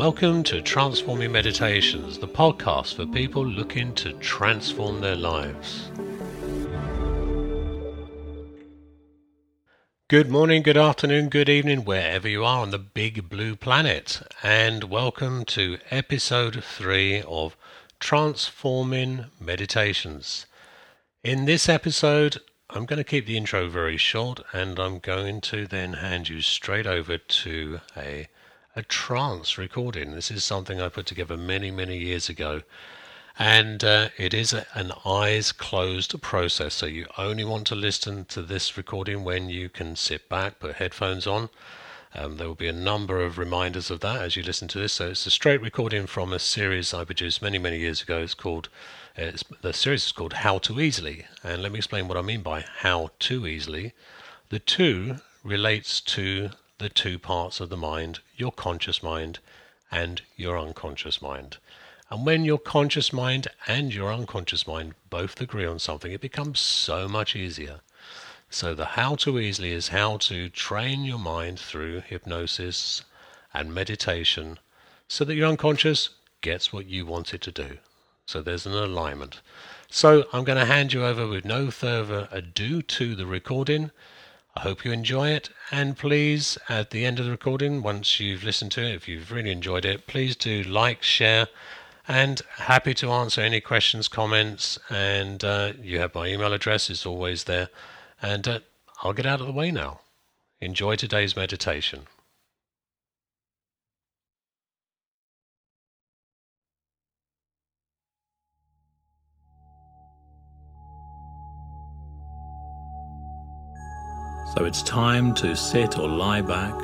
Welcome to Transforming Meditations, the podcast for people looking to transform their lives. Good morning, good afternoon, good evening, wherever you are on the big blue planet, and welcome to episode 3 of Transforming Meditations. In this episode, I'm going to keep the intro very short and I'm going to then hand you straight over to a a trance recording. This is something I put together many, many years ago. And uh, it is a, an eyes closed process. So you only want to listen to this recording when you can sit back, put headphones on. Um, there will be a number of reminders of that as you listen to this. So it's a straight recording from a series I produced many, many years ago. It's called, it's, the series is called How to Easily. And let me explain what I mean by how to easily. The two relates to the two parts of the mind your conscious mind and your unconscious mind. And when your conscious mind and your unconscious mind both agree on something, it becomes so much easier. So, the how to easily is how to train your mind through hypnosis and meditation so that your unconscious gets what you want it to do. So, there's an alignment. So, I'm going to hand you over with no further ado to the recording. I hope you enjoy it. And please, at the end of the recording, once you've listened to it, if you've really enjoyed it, please do like, share, and happy to answer any questions, comments. And uh, you have my email address, it's always there. And uh, I'll get out of the way now. Enjoy today's meditation. So it's time to sit or lie back.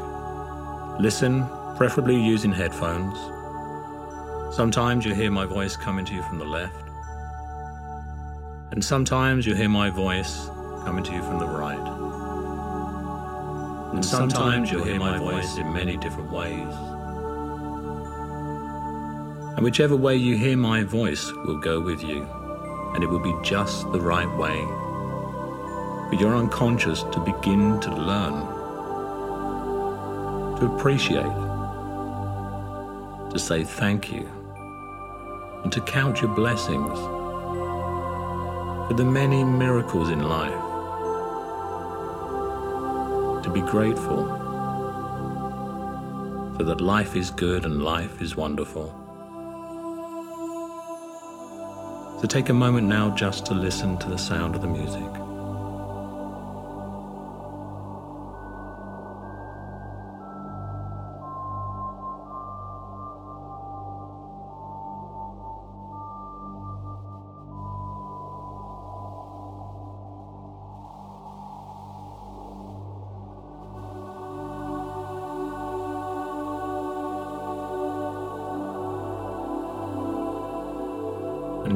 Listen, preferably using headphones. Sometimes you hear my voice coming to you from the left, and sometimes you hear my voice coming to you from the right. And sometimes you'll hear my voice in many different ways. And whichever way you hear my voice will go with you, and it will be just the right way for your unconscious to begin to learn, to appreciate, to say thank you, and to count your blessings for the many miracles in life, to be grateful so that life is good and life is wonderful. So take a moment now just to listen to the sound of the music.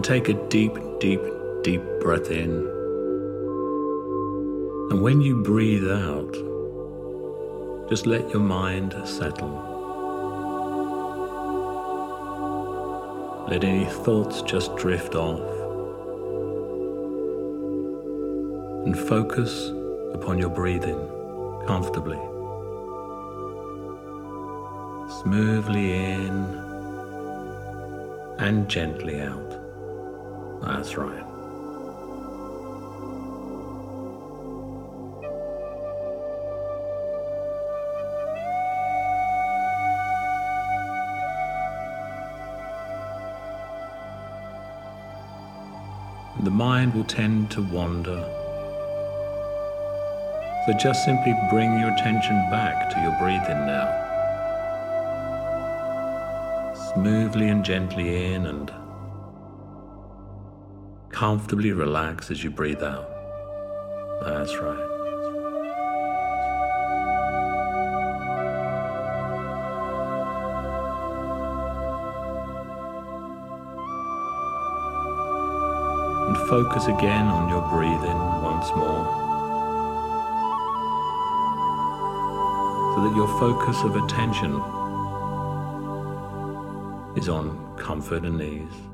And take a deep, deep, deep breath in. And when you breathe out, just let your mind settle. Let any thoughts just drift off. And focus upon your breathing comfortably. Smoothly in and gently out. That's right. The mind will tend to wander. So just simply bring your attention back to your breathing now. Smoothly and gently in and comfortably relax as you breathe out. That's right. And focus again on your breathing once more. So that your focus of attention is on comfort and ease.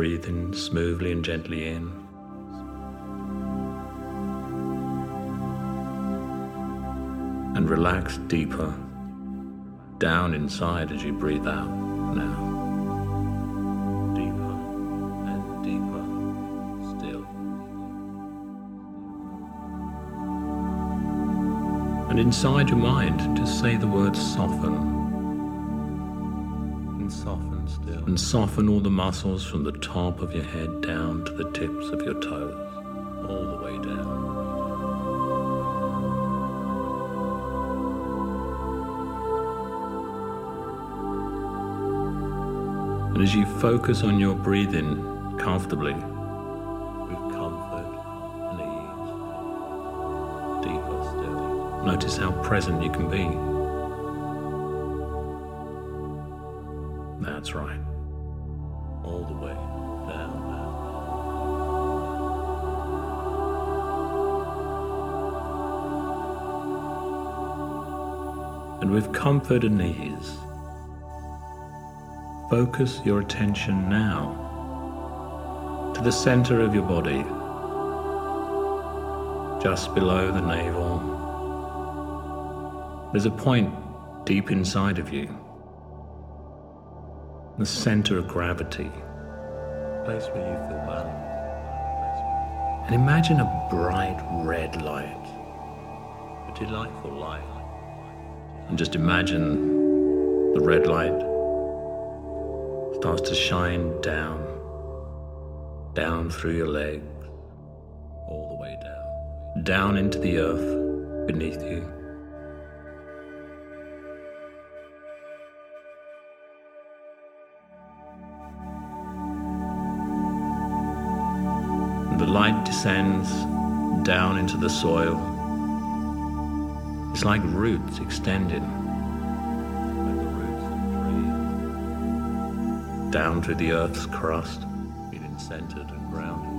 Breathing smoothly and gently in. and relax deeper down inside as you breathe out now. Deeper and deeper still. And inside your mind, just say the word soften. And soften all the muscles from the top of your head down to the tips of your toes, all the way down. And as you focus on your breathing comfortably, with comfort and ease, deeper still, notice how present you can be. That's right. And with comfort and ease, focus your attention now to the center of your body, just below the navel. There's a point deep inside of you, the center of gravity, place where you feel balanced. And imagine a bright red light, a delightful light. And just imagine the red light starts to shine down, down through your legs, all the way down, down into the earth beneath you. And the light descends down into the soil. It's like roots trees down through the earth's crust, feeling centered and grounded.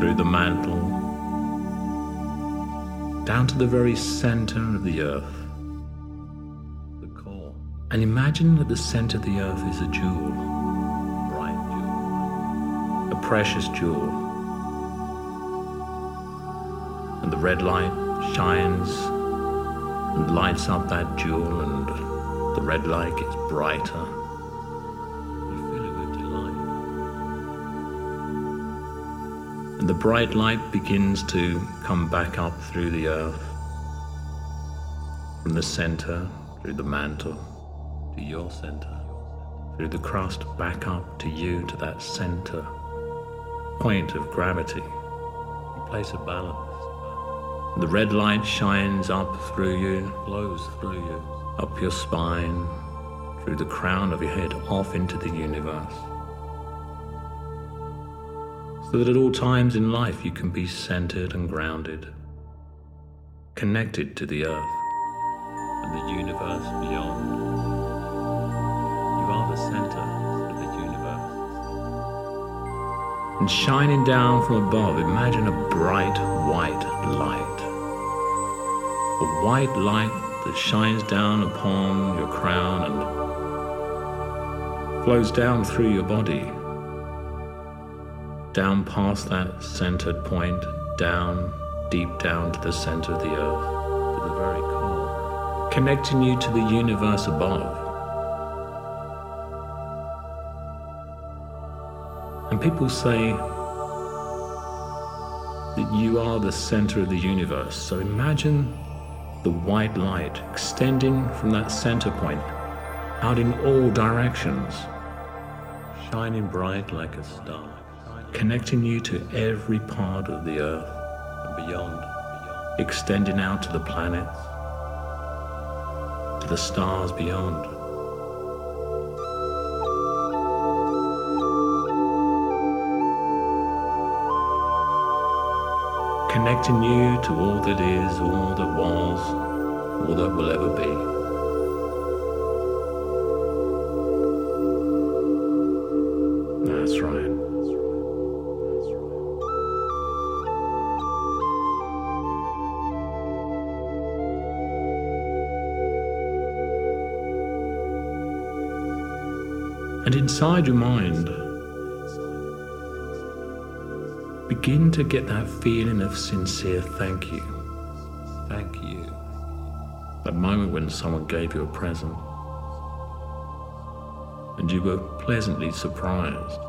Through the mantle, down to the very center of the earth, the core. And imagine that the center of the earth is a jewel, bright jewel, a precious jewel. The red light shines and lights up that jewel and the red light gets brighter. You fill it with delight. And the bright light begins to come back up through the earth, from the center, through the mantle, to your center, through the crust, back up to you, to that center point of gravity, a place of balance. The red light shines up through you, flows through you, up your spine, through the crown of your head, off into the universe. So that at all times in life you can be centered and grounded, connected to the earth and the universe beyond. You are the center of the universe. And shining down from above, imagine a bright white light. A white light that shines down upon your crown and flows down through your body, down past that centered point, down, deep down to the center of the earth, to the very core, connecting you to the universe above. And people say that you are the center of the universe. So imagine the white light extending from that center point out in all directions, shining bright like a star, connecting you to every part of the earth and beyond, extending out to the planets, to the stars beyond. Connecting you to all that is, all that was, all that will ever be. That's right. And inside your mind, begin to get that feeling of sincere thank you. thank you. That moment when someone gave you a present and you were pleasantly surprised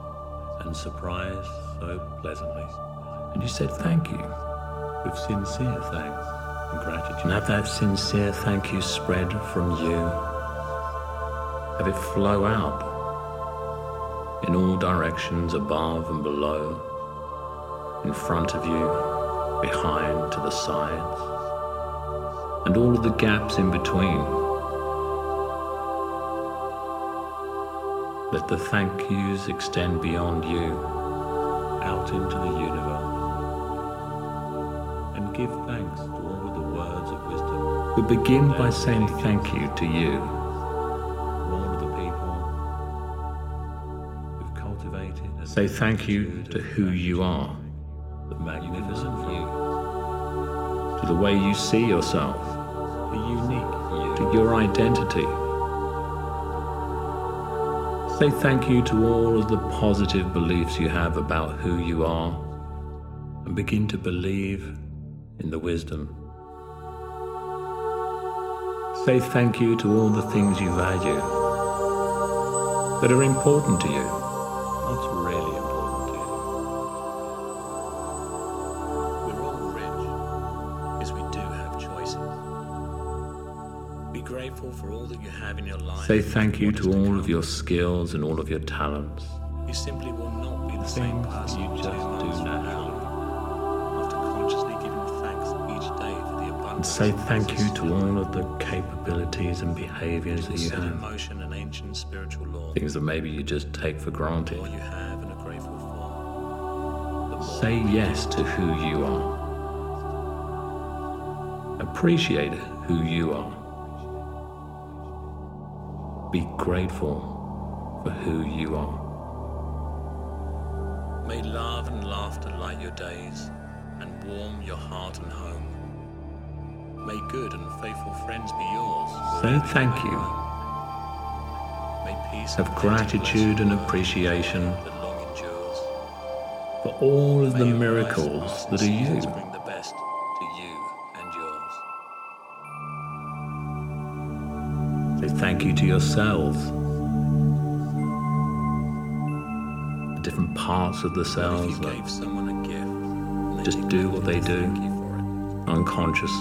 and surprised so pleasantly. And you said thank you with sincere thanks and gratitude. And have that sincere thank you spread from you. Have it flow out in all directions above and below, in front of you, behind, to the sides, and all of the gaps in between. Let the thank yous extend beyond you, out into the universe, and give thanks to all of the words of wisdom. We begin by saying thank you to you, all of the people who've cultivated. and Say thank you to who you are, to the way you see yourself, the unique to your identity. Say thank you to all of the positive beliefs you have about who you are and begin to believe in the wisdom. Say thank you to all the things you value that are important to you. Grateful for all that you have in your life. Say thank you to all of your skills and all of your talents. You simply will not be the same person you just do now after consciously giving thanks each day for the And abundance. say thank you to all of the capabilities and behaviors that you set in have. motion an ancient spiritual law. Things that maybe you just take for granted. You have and are grateful for. Say yes to who you are. Appreciate who you are. Be grateful for who you are. May love and laughter light your days and warm your heart and home. May good and faithful friends be yours. Say thank you. May peace Have and plenty bless gratitude and appreciation that long endures. for all of the miracles that are you. Thank you to your cells. The different parts of the cells you gave someone a gift just do what they do. Thank you for it. unconscious.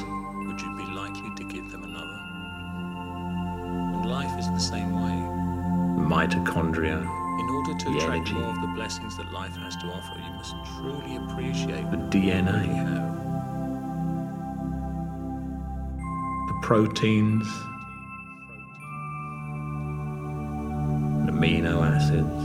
Would you be likely to give them another? And life is the same way. Mitochondria, In order to The attract energy. more of the blessings that life has to offer, you must truly appreciate the DNA, the proteins, amino acids.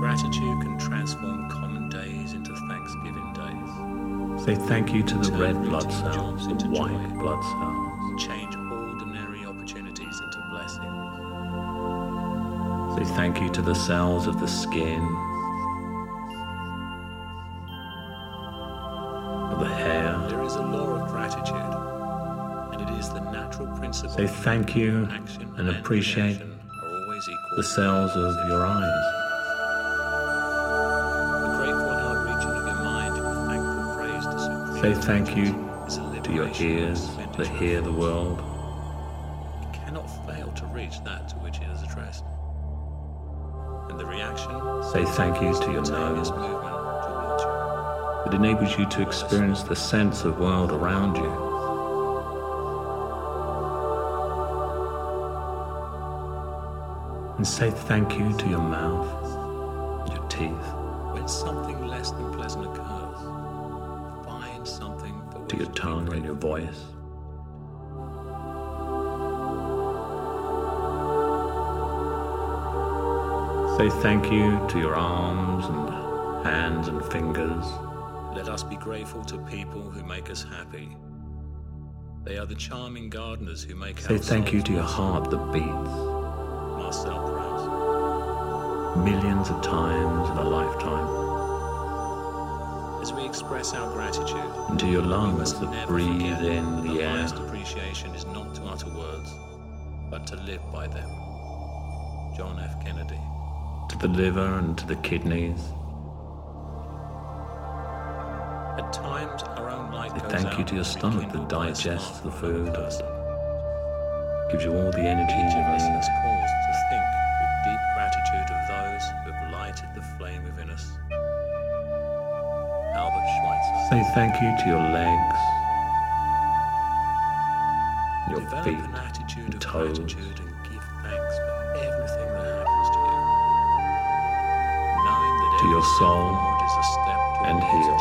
Gratitude can transform common days into Thanksgiving days. Say thank you to the Turn red blood cells, the white joy. blood cells. Change ordinary opportunities into blessings. Say thank you to the cells of the skin, of the hair. There is a law of gratitude, and it is the natural principle. Say thank you action and appreciate the cells of your eyes. The grateful outreaching of your mind in thankful praise to supreme Say thank you to your ears that hear the world. It cannot fail to reach that to which it is addressed. And the reaction Say thank you to your nose. movement towards you. It enables you to experience the sense of world around you. And say thank you to your mouth, your teeth, When something less than pleasant occurs, find something for to your tongue and your voice. Say thank you to your arms and hands and fingers. Let us be grateful to people who make us happy. They are the charming gardeners who make us. Say thank you to your heart that beats Millions of times in a lifetime, As we express our gratitude, and to your lungs that breathe in that the air. highest appreciation is not to utter words, but to live by them. John F. Kennedy. to the liver and to the kidneys, At times, our own light Say goes thank you to your stomach that digests the food, from another person. gives you all the energy you need. Lighted the flame within us. Albert Schweitzer. Say thank you to your legs, your Develop feet, an attitude of toes. gratitude and give thanks for everything that happens to you. Knowing that To your soul is a step and heal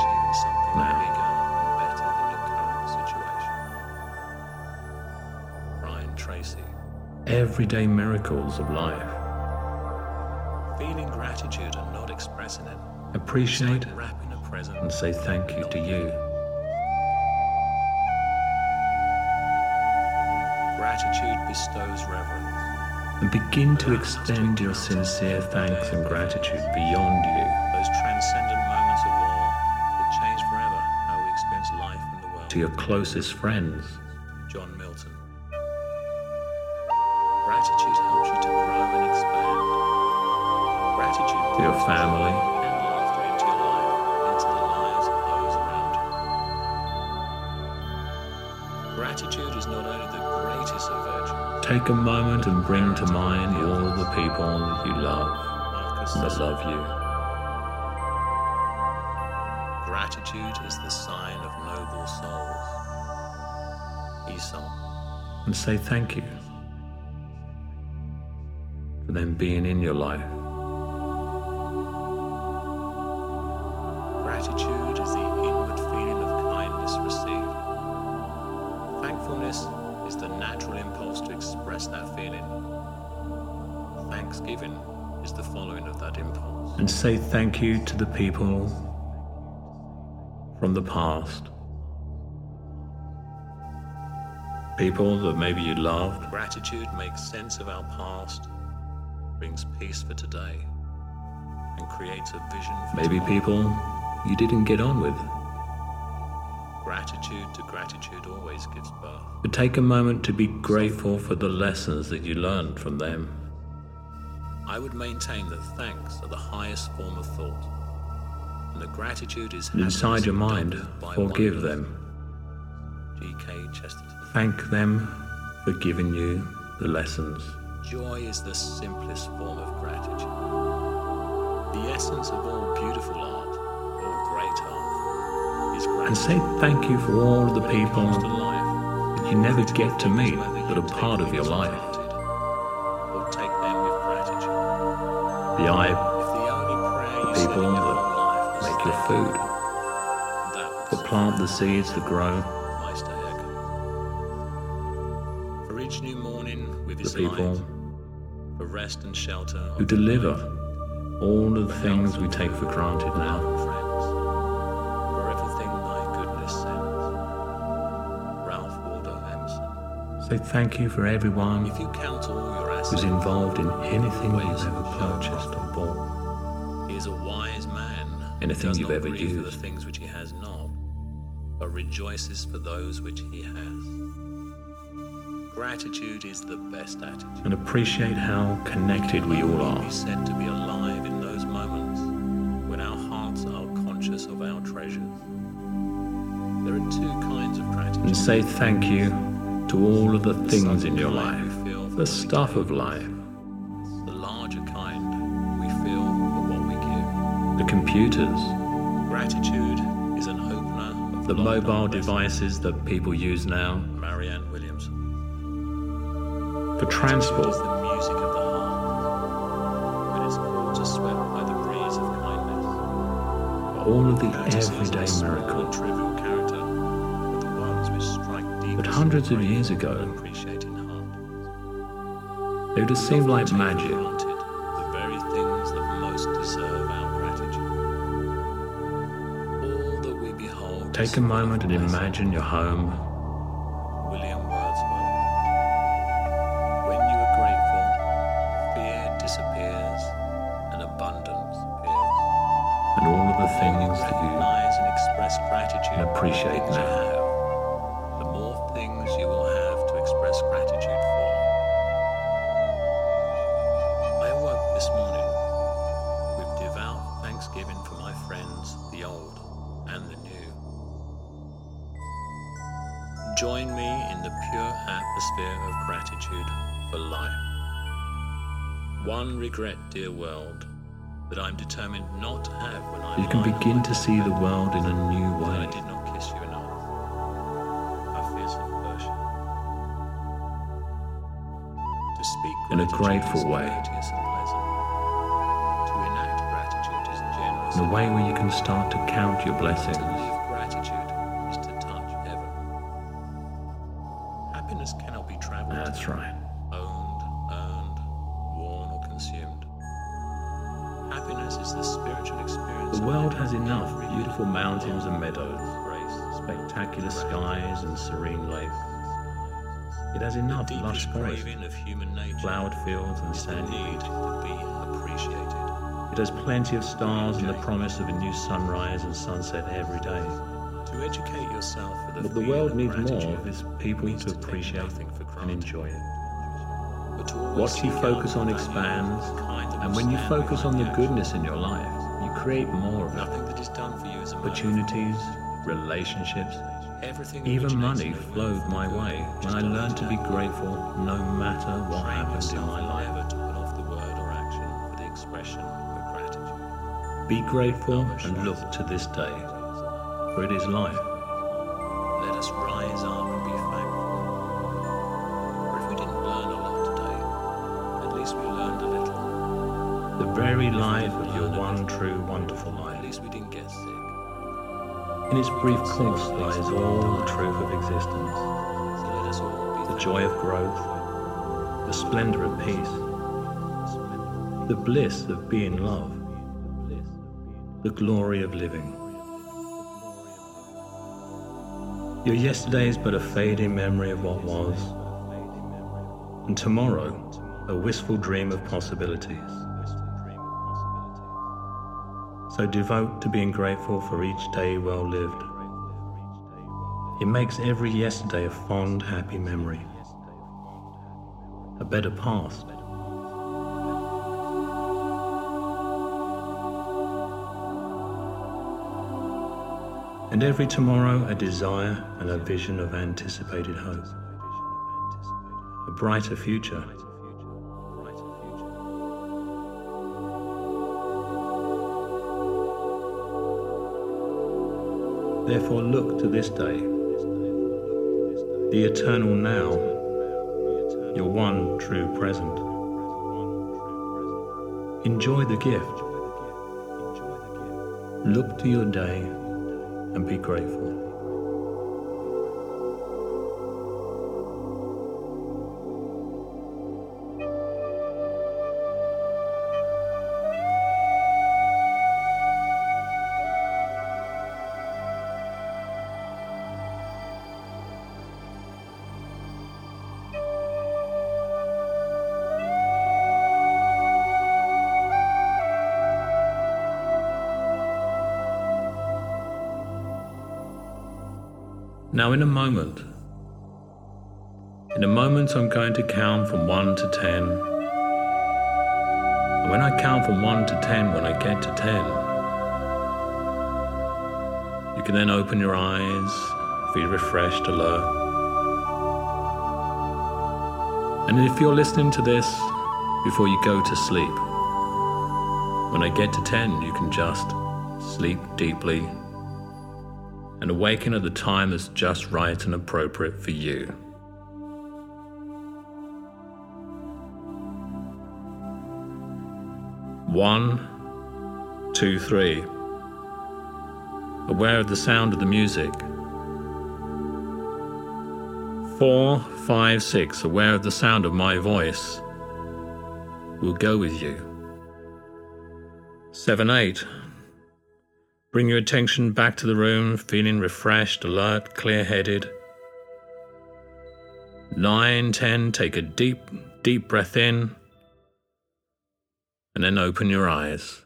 now. bigger and better than your current situation. Brian Tracy. everyday miracles of life. Gratitude and not expressing it. Appreciate It's wrapping a present and say thank you to you. Gratitude bestows reverence. And begin to extend your sincere thanks and gratitude beyond you Those transcendent moments of awe that change forever how we experience life and the world. to your closest friends, virtues. take a moment and bring to mind all the people that you love and that love you. Gratitude is the sign of noble souls. Aesop. And say thank you for them being in your life. And say thank you to the people from the past. People that maybe you loved, Gratitude makes sense of our past, brings peace for today, and creates a vision for maybe tomorrow. people you didn't get on with. Gratitude to gratitude always gives birth. But take a moment to be grateful for the lessons that you learned from them. I would maintain that thanks are the highest form of thought, and that gratitude is inside your mind, forgive them. G.K. Chesterton. Thank them for giving you the lessons. Joy is the simplest form of gratitude. The essence of all beautiful art, all great art, is gratitude. And say thank you for all the people comes to life, that you never get to meet that are part of your life. The eye, the only prayer you the said people that whole life was make your food, that plant the seeds that grow, For each new morning with the his people for rest and shelter who deliver all of the things we take for granted now. love and friends, for everything thy goodness sends. Ralph Waldo Emerson. Say thank you for everyone If you count all who's involved in anything you've ever purchased or bought. he is a wise man. Anything does you've not ever grieve for the things which he has not, but rejoices for those which he has. Gratitude is the best attitude. And appreciate how connected we all are. be said to be alive in those moments when our hearts are conscious of our treasures. There are two kinds of gratitude. And say thank you to all of the things in your life, we feel for the stuff of life, The larger kind we feel for what we give. the computers, Gratitude is an opener of the mobile devices that people use now Marianne Williamson. for transport, the music of the heart when it's caught to swept by the breeze of kindness. all of the everyday miracles. trivial character, but the ones which strike deepest But hundreds of years ago, and appreciating heart. They would have seemed like magic. The very things that most deserve our gratitude. All that we behold. Take a moment and imagine your home atmosphere of gratitude for life. One regret, dear world, that I'm determined not to have when I You can begin to see the world in a new I way. did not kiss you enough. Fears of worship. To speak In a grateful way. courteous and pleasant. To enact gratitude is generous. In a way where you can start to count your blessings. Lush forests, craving of human nature flowered fields and sandy need beaches. to be appreciated. It has plenty of stars and the promise of a new sunrise and sunset every day. To educate yourself the But the world needs more of its people to appreciate for and enjoy it. but What you focus on expands, and when you focus on the goodness in your life, you create more of it. That is done for you is a. Opportunities, relationships, even money in the will flowed my way when I learned to be grateful no matter what happens in my life. never to put off the word or action for the expression of gratitude. Be grateful and look to this day, for it is life. Let us rise up and be thankful. For if we didn't learn a lot today, at least we learned a little. The very life of your one true wonderful life. At least we didn't get sick. In its brief course lies all the truth of existence, the joy of growth, the splendor of peace, the bliss of being love, the glory of living. Your yesterday is but a fading memory of what was, and tomorrow, a wistful dream of possibilities. So devote to being grateful for each day well lived. It makes every yesterday a fond, happy memory, a better past. And every tomorrow a desire and a vision of anticipated hope, a brighter future. Therefore, look to this day, the eternal now, your one true present. Enjoy the gift. Look to your day and be grateful. Now, in a moment, in a moment, I'm going to count from 1 to 10. And when I count from 1 to 10, when I get to 10, you can then open your eyes, feel refreshed, alert. And if you're listening to this before you go to sleep, when I get to 10, you can just sleep deeply and awaken at the time that's just right and appropriate for you. One, two, three. Aware of the sound of the music. Four, five, six. Aware of the sound of my voice. Will go with you. Seven, eight. Bring your attention back to the room, feeling refreshed, alert, clear headed. Nine, ten, take a deep, deep breath in, and then open your eyes.